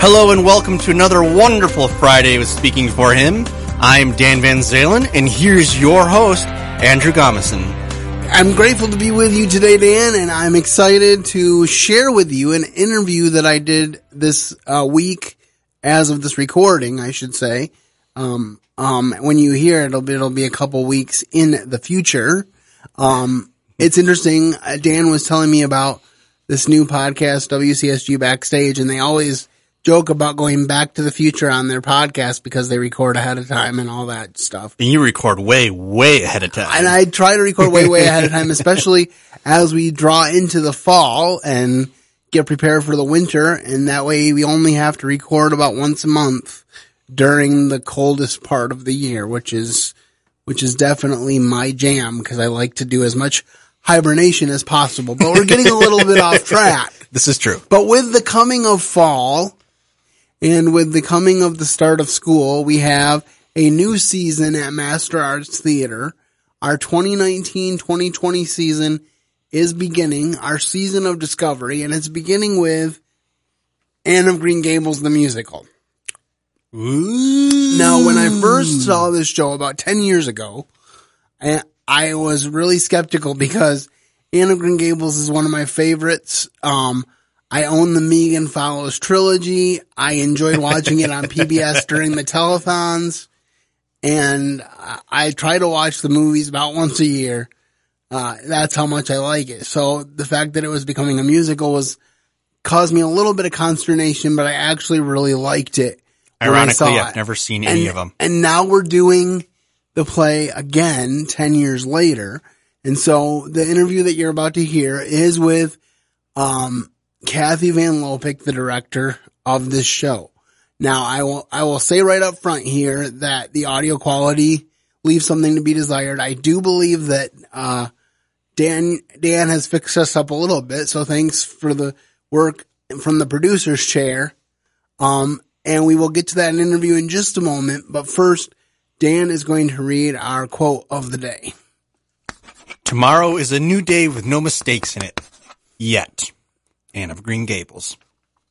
Hello and welcome to another wonderful Friday with Speaking for Him. I'm Dan Van Zalen, and here's your host, Andrew Gomison. I'm grateful to be with you today, Dan, and I'm excited to share with you an interview that I did this uh, week, as of this recording, I should say. Um, um, when you hear it, it'll be, it'll be a couple weeks in the future. Um, it's interesting. Uh, Dan was telling me about this new podcast, WCSG Backstage, and they always joke about going back to the future on their podcast because they record ahead of time and all that stuff. And you record way, way ahead of time. And I try to record way, way ahead of time, especially as we draw into the fall and get prepared for the winter. And that way we only have to record about once a month during the coldest part of the year, which is, which is definitely my jam because I like to do as much hibernation as possible, but we're getting a little bit off track. This is true. But with the coming of fall and with the coming of the start of school, we have a new season at Master Arts Theater. Our 2019-2020 season is beginning, our season of discovery, and it's beginning with Anne of Green Gables, the musical. Ooh. Now, when I first saw this show about 10 years ago, I, I was really skeptical because Anne of Green Gables is one of my favorites. Um, I own the Megan Follows trilogy. I enjoyed watching it on PBS during the telethons. And I, try to watch the movies about once a year. Uh, that's how much I like it. So the fact that it was becoming a musical was caused me a little bit of consternation, but I actually really liked it. Ironically, I've it. never seen any of them. And now we're doing the play again 10 years later. And so the interview that you're about to hear is with, um, Cathy Van Lopik, the director of this show. Now I will, I will say right up front here that the audio quality leaves something to be desired. I do believe that, uh, Dan, Dan has fixed us up a little bit. So thanks for the work from the producer's chair. Um, and we will get to that interview in just a moment. But first, Dan is going to read our quote of the day. Tomorrow is a new day with no mistakes in it. Yet. Anne of Green Gables.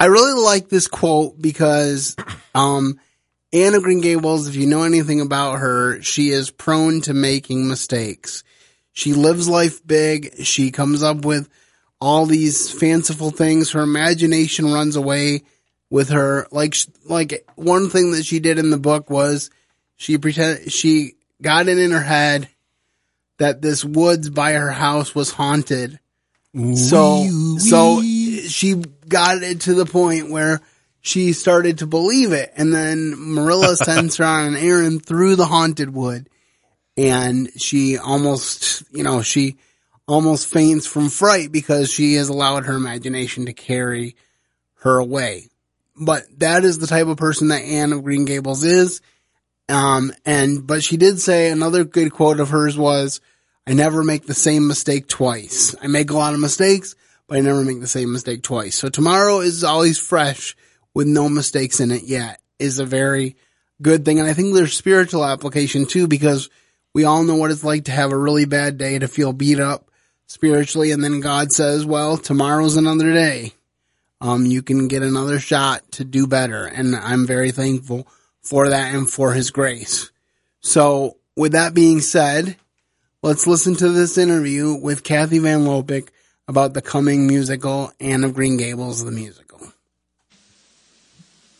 I really like this quote because, um, Anne of Green Gables, if you know anything about her, she is prone to making mistakes. She lives life big. She comes up with all these fanciful things. Her imagination runs away with her. Like, like one thing that she did in the book was she pretend, she got it in her head that this woods by her house was haunted. So, so she got it to the point where she started to believe it. And then Marilla sends her on an errand through the haunted wood and she almost, you know, she almost faints from fright because she has allowed her imagination to carry her away. But that is the type of person that Anne of Green Gables is. Um, and, but she did say another good quote of hers was, I never make the same mistake twice. I make a lot of mistakes, but I never make the same mistake twice. So tomorrow is always fresh with no mistakes in it yet is a very good thing. And I think there's spiritual application too, because we all know what it's like to have a really bad day to feel beat up spiritually. And then God says, well, tomorrow's another day. Um, you can get another shot to do better. And I'm very thankful for that and for his grace. So with that being said, let's listen to this interview with Cathy Van Lopik about the coming musical Anne of Green Gables, the musical.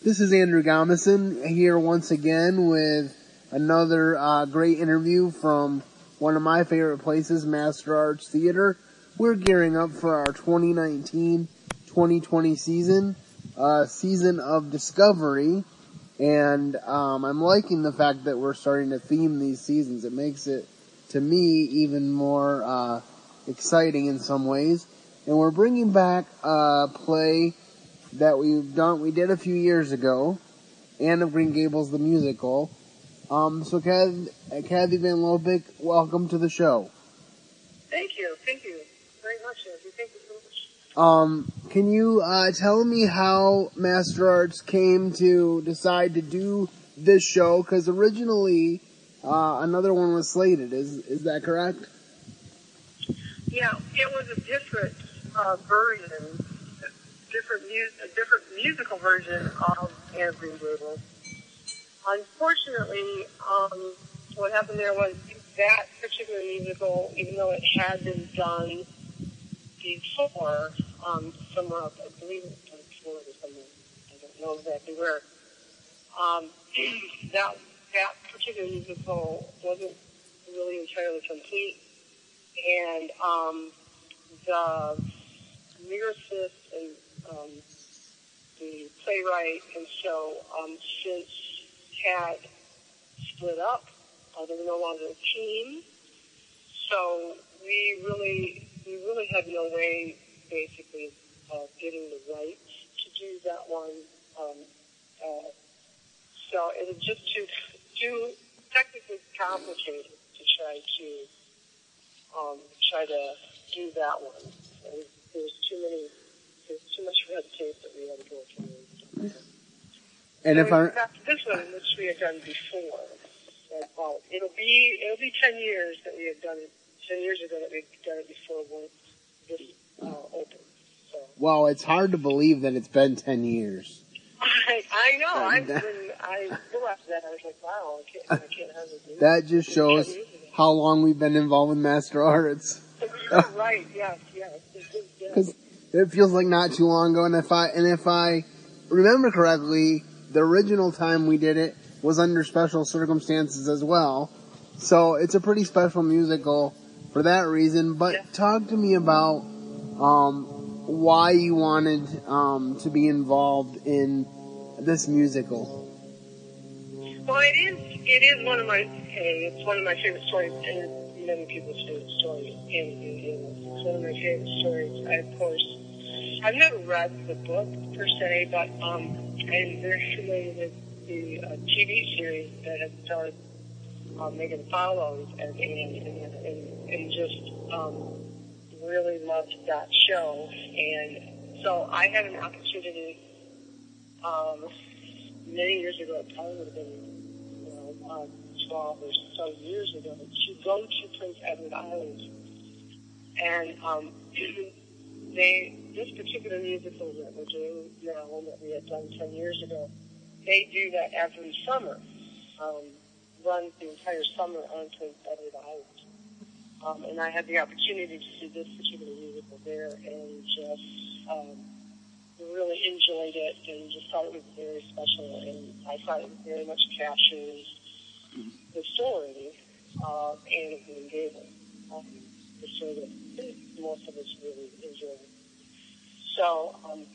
This is Andrew Gomison here once again with another uh, great interview from one of my favorite places, Master Arts Theater. We're gearing up for our 2019-2020 season, uh, season of discovery, and um, I'm liking the fact that we're starting to theme these seasons. It makes it, to me, even more uh, exciting in some ways. And we're bringing back a play that we've done, we did a few years ago, Anne of Green Gables, the musical. Um, so Cathy, Cathy Van Lopik, welcome to the show. Thank you, thank you very much, Andrew. Thank you so much. Um, can you uh, tell me how Master Arts came to decide to do this show? Because originally uh, another one was slated. Is is that correct? Yeah, it was a different uh, version different mu- a different musical version of Green Gables. Unfortunately, um, what happened there was that particular musical, even though it had been done before, um, somewhere up, I believe it was Florida somewhere. I don't know exactly where. Um, that that particular musical wasn't really entirely complete, and um, the lyricist and um, the playwright and so um, since had split up. Uh, they were no longer a team, so we really we really had no way, basically, of getting the rights to do that one. Um, uh, so it was just too too technically complicated to try to um, try to do that one. And there was too many, there was too much red tape that we had to go through. And if So we I, this one, which we had done before, and, well, it'll be it'll be ten years that we had done it. Ten years ago that we'd done it before when this uh, opened. So well, it's hard to believe that it's been 10 years. I, I know. I And that- I realized that I was like, wow, I can't, I can't hardly believe That just shows how long we've been involved with Master Arts. it. right? Yes, yes. Yes. Because it feels like not too long ago, and if I and if I remember correctly, the original time we did it was under special circumstances as well. So it's a pretty special musical for that reason. But Yeah. talk to me about um, why you wanted um, to be involved in this musical. Well, it is. It is one of my. Hey, it's one of my favorite stories, and many people's favorite stories. And is. It's one of my favorite stories. I, of course, I've never read the book per se, but um, I'm very familiar with the uh, TV series that has starred um, Megan Follows and and, and, and, and just um, really loved that show. And so I had an opportunity um, many years ago. It probably would have been you know, uh, 12 or so years ago to go to Prince Edward Island. And um, they, this particular musical that we're doing now, and that we had done 10 years ago, they do that every summer. Um, runs the entire summer on Prince Edward Island. Um, and I had the opportunity to see this particular musical there and just um, really enjoyed it and just thought it was very special. And I thought it was very much captures the story of Anne of Green um, the story that most of us really enjoy. So, um,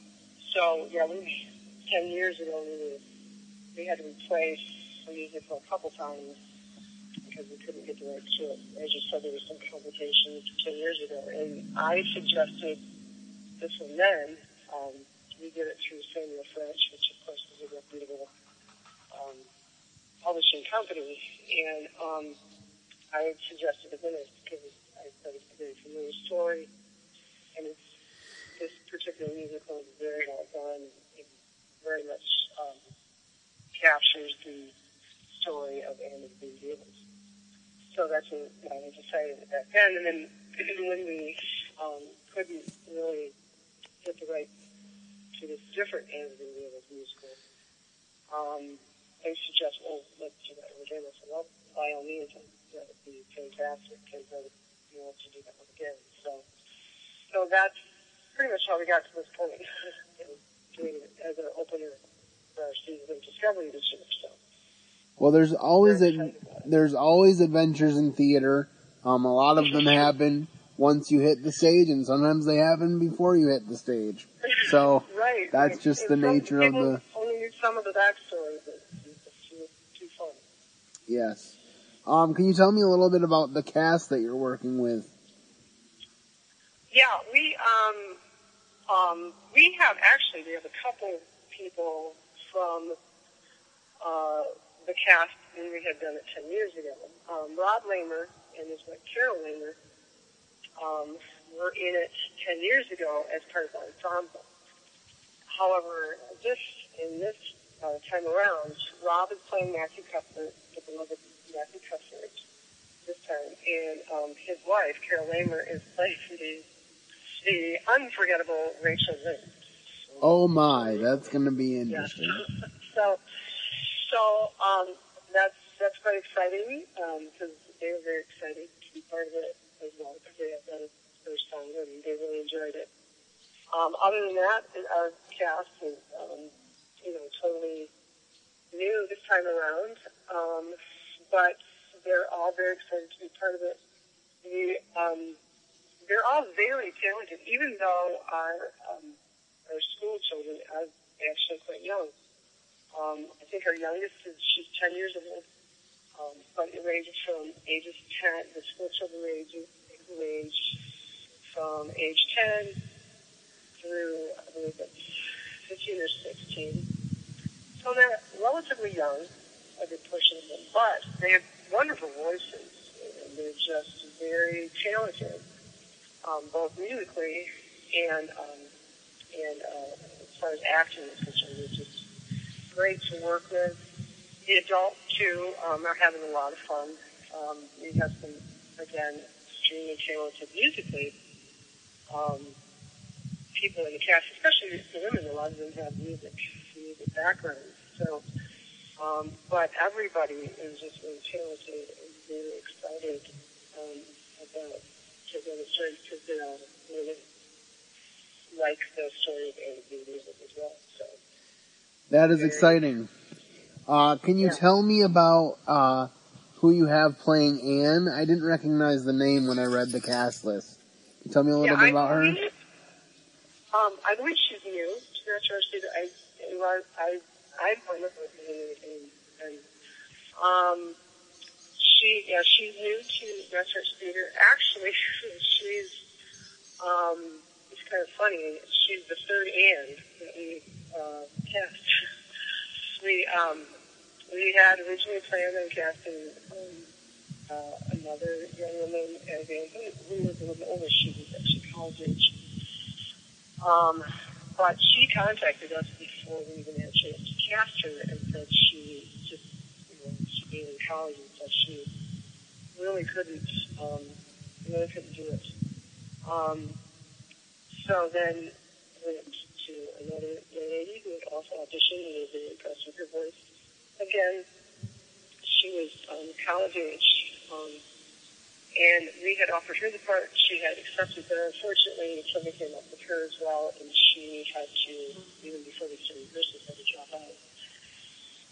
so yeah, we ten years ago we were, we had to replace the musical a couple times because we couldn't get the rights to it. As you said, there was some complications ten years ago, and I suggested this one then. Um, we did it through Samuel French, which of course is a reputable um, publishing company, and um, I suggested it then because I thought it's a very familiar story, and it's this particular musical is very well done. It very much um, captures the story of Anne of Green Gables. So that's what I decided back then. And then when we um, couldn't really get the right to this different Anne of Green Gables musical, um, they suggest, well, let's do that again. I said, well, by all means, that would be fantastic because I would be able to do that one again. So, so that's pretty much how we got to this point, and doing it as an opener for our season of Discovery this year. So. Well, there's always a, excited about it. there's always adventures in theater. Um, a lot of them happen once you hit the stage, and sometimes they happen before you hit the stage. So Right. that's right. just And the nature of the Only knew some of the backstory, but it's too, too fun. Yes. Um, can you tell me a little bit about the cast that you're working with? Yeah, we um um we have actually we have a couple people from uh the cast when we had done it ten years ago. Um Rod Lamer and his wife Carol Lamer um were in it ten years ago as part of the ensemble. However, this in this uh, time around, Rob is playing Matthew Cuthbert, the beloved Matthew Cuthbert this time, and um, his wife Carol Lamer is playing the the unforgettable Rachel Lynde. Oh my, that's gonna be Yeah. interesting. so, so um, that's that's quite exciting because they were very excited to be part of it as well because they had done first time and they really enjoyed it. Um, other than that, our cast is um, you know totally new this time around, um, but they're all very excited to be part of it. The, um, they're all very talented, even though our um, our school children are actually quite young. Um, I think our youngest is she's 10 years old, um, but it ranges from ages 10. The school children range range from age 10 through I believe it's 15 or 16. So they're relatively young, a good portion of them, but they have wonderful voices. And they're just very talented, um, both musically and um, and uh, as far as acting is concerned, they're just great to work with. The adults too um, are having a lot of fun. Um, we have some again extremely talented musically um, people in the cast, especially the women. A lot of them have music music backgrounds. So, um, but everybody is just really talented and really excited um, about to the story because they all really like the story and the music as well. So. That is exciting. Uh, can you Yeah. tell me about uh, who you have playing Anne? I didn't recognize the name when I read the cast list. Can you tell me a little yeah, bit I about her? believe, Um, I believe she's new to Metro City. I, I, I, I don't her name and, and, um, she, yeah, she's new to Metro Theater. Actually, she's, um, it's kind of funny. She's the third Anne that we, uh, cast. we, um, we had originally planned on casting, um, uh, another young woman as Anne, who was a little older. She was actually college. Um, but she contacted us before we even had a chance to cast her and said she just, you know, she being in college and stuff, she really couldn't, um, really couldn't do it. Um, so then went to another lady who had also auditioned and was very impressed with her voice. Again, she was um, college age, um, and we had offered her the part. She had accepted, but unfortunately, something came up with her as well, and she had to, even before we started rehearsals, had to drop out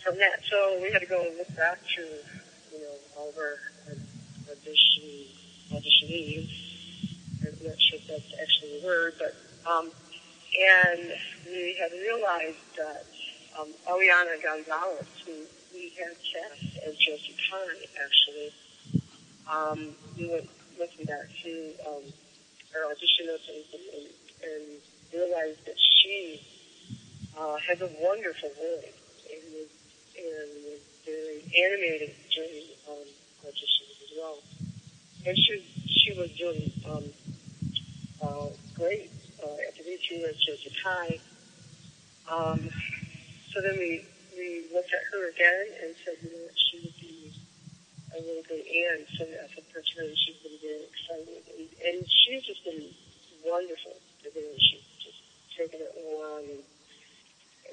from that. So we had to go look back through, you know, all of our audition auditionees. I'm not sure if that's actually the word, but um, and we had realized that um, Eliana Gonzalez, who we had cast as Josie Pye, actually, um, we went looking back through um, our audition notes and, and, and realized that she uh, has a wonderful voice and was, and was very animated during um, auditions as well. And she, she was doing um, uh, great uh, at the VT as Josie Pye. Um, so then we, we looked at her again and said, you know she would be a really great Anne. So I think for her, she's been very excited. And, and she's just been wonderful to do. She's just taken it along and,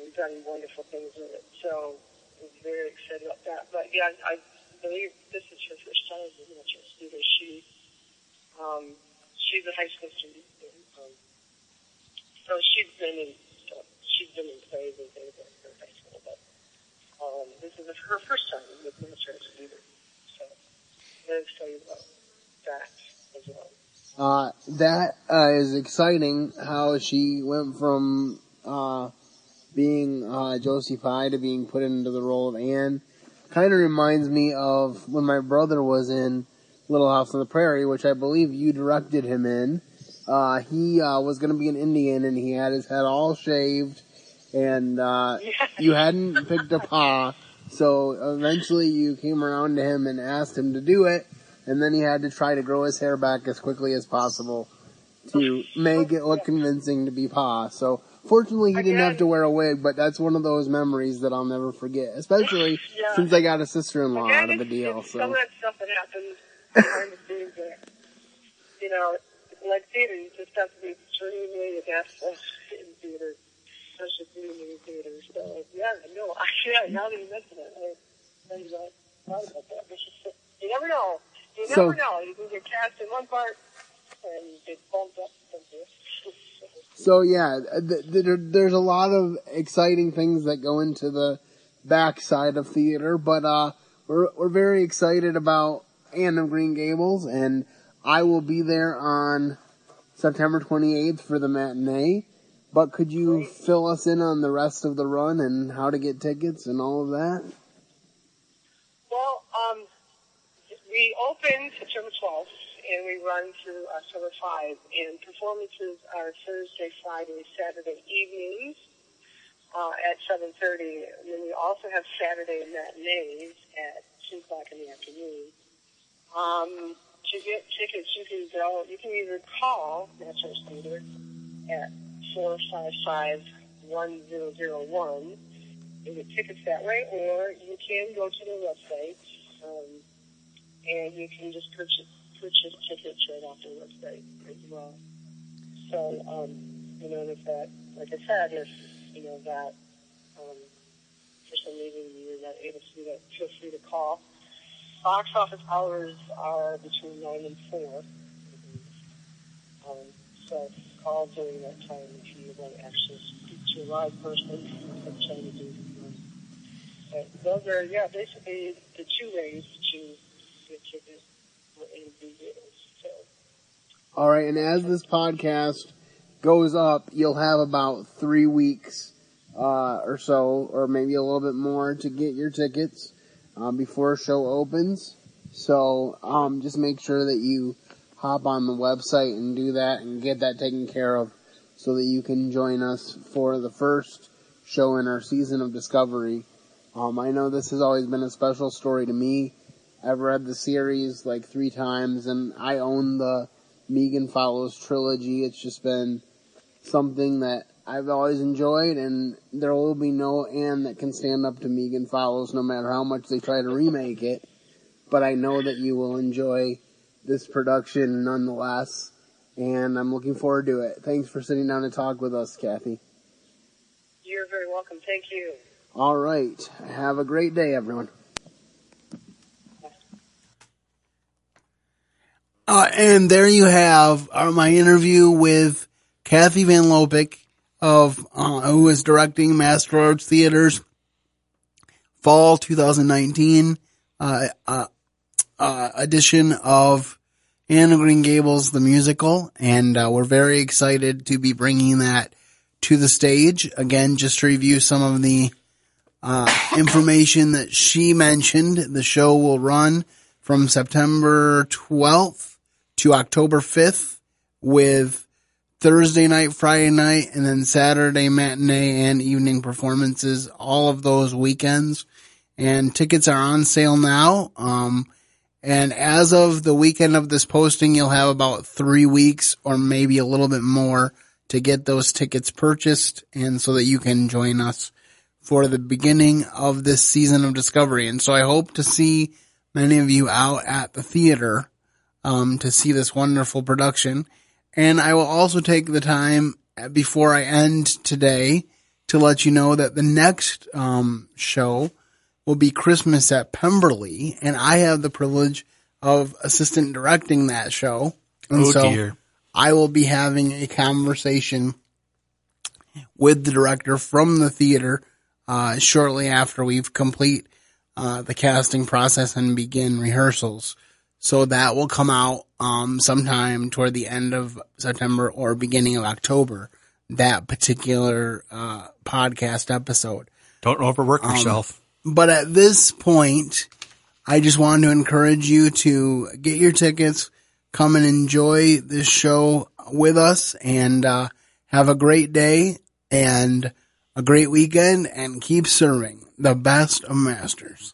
and done wonderful things with it. So I very excited about that. But yeah, I, believe this is her first time in Metro Theater. She, um, she's a high school student. And, um, so she's been in, she's been in plays and things like her high school, but um, this is her first time with Metro Theater. So I'm excited about that as well. Uh, that uh, is exciting. How she went from uh, being uh, Josie to being put into the role of Anne. Kind of reminds me of when my brother was in Little House on the Prairie, which I believe you directed him in. Uh, he uh, was going to be an Indian, and he had his head all shaved, and uh, you hadn't picked a Pa. So eventually, you came around to him and asked him to do it, and then he had to try to grow his hair back as quickly as possible to make it look convincing to be Pa. So fortunately he didn't have to wear a wig, but that's one of those memories that I'll never forget, especially Yeah. since I got a sister-in-law Again, out of the deal. it's Some of So that stuff that happens behind the scenes that, you know, like theater, you just have to be extremely adaptable in theater. especially the theater. So yeah, no, yeah. Now that you mention it, I, I thought about that. Just, you never know. You never So- know. You can get cast in one part and get bumped up. So yeah, th- th- there's a lot of exciting things that go into the backside of theater, but uh, we're we're very excited about Anne of Green Gables, and I will be there on September 28th for the matinee. But could you fill us in on the rest of the run and how to get tickets and all of that? Well, um, we opened September 12th and we run through October 5. And performances are Thursday, Friday, Saturday evenings uh, at 7.30. And then we also have Saturday matinees at 2 o'clock in the afternoon. Um, to get tickets, you can go, you can either call Natural Theater at 455-1001 and get tickets that way, or you can go to their website um, and you can just purchase purchase tickets right off their website as well. So, um, you know, if that, like I said, if you know that um, for some reason you're not able to do that, feel free to call. Box office hours are between nine and four. Um, so call during that time if you want to actually speak to a live person. I'm trying to do. Um, but those are, yeah, basically the two ways to get for A All right, and as this podcast goes up, you'll have about three weeks uh, or so, or maybe a little bit more, to get your tickets uh, before show opens. So um, just make sure that you hop on the website and do that and get that taken care of, so that you can join us for the first show in our season of Discovery. Um, I know this has always been a special story to me. I've read the series like three times, and I own the Megan Follows trilogy. It's just been something that I've always enjoyed, and there will be no Anne that can stand up to Megan Follows, no matter how much they try to remake it. But I know that you will enjoy this production nonetheless, and I'm looking forward to it. Thanks for sitting down to talk with us, Cathy. you're very welcome. Thank you. All right, have a great day, everyone. Uh, and there you have uh, my interview with Cathy Van Lopik of uh, who is directing Master Arts Theaters fall 2019 uh, uh, uh, edition of Anne of Green Gables the musical, and uh, we're very excited to be bringing that to the stage again. Just to review some of the uh, information that she mentioned, the show will run from September 12th to October 5th with Thursday night, Friday night, and then Saturday matinee and evening performances all of those weekends. And tickets are on sale now. Um, and as of the weekend of this posting, you'll have about three weeks or maybe a little bit more to get those tickets purchased and so that you can join us for the beginning of this season of Discovery. And so I hope to see many of you out at the theater um, to see this wonderful production. And I will also take the time before I end today to let you know that the next um, show will be Christmas at Pemberley, and I have the privilege of assistant directing that show. And Oh so dear. I will be having a conversation with the director from the theater uh, shortly after we've complete uh, the casting process and begin rehearsals. So that will come out um, sometime toward the end of September or beginning of October. That particular uh, podcast episode. Don't overwork yourself. But at this point, I just wanted to encourage you to get your tickets, come and enjoy this show with us, and uh, have a great day and a great weekend, and keep serving the best of masters.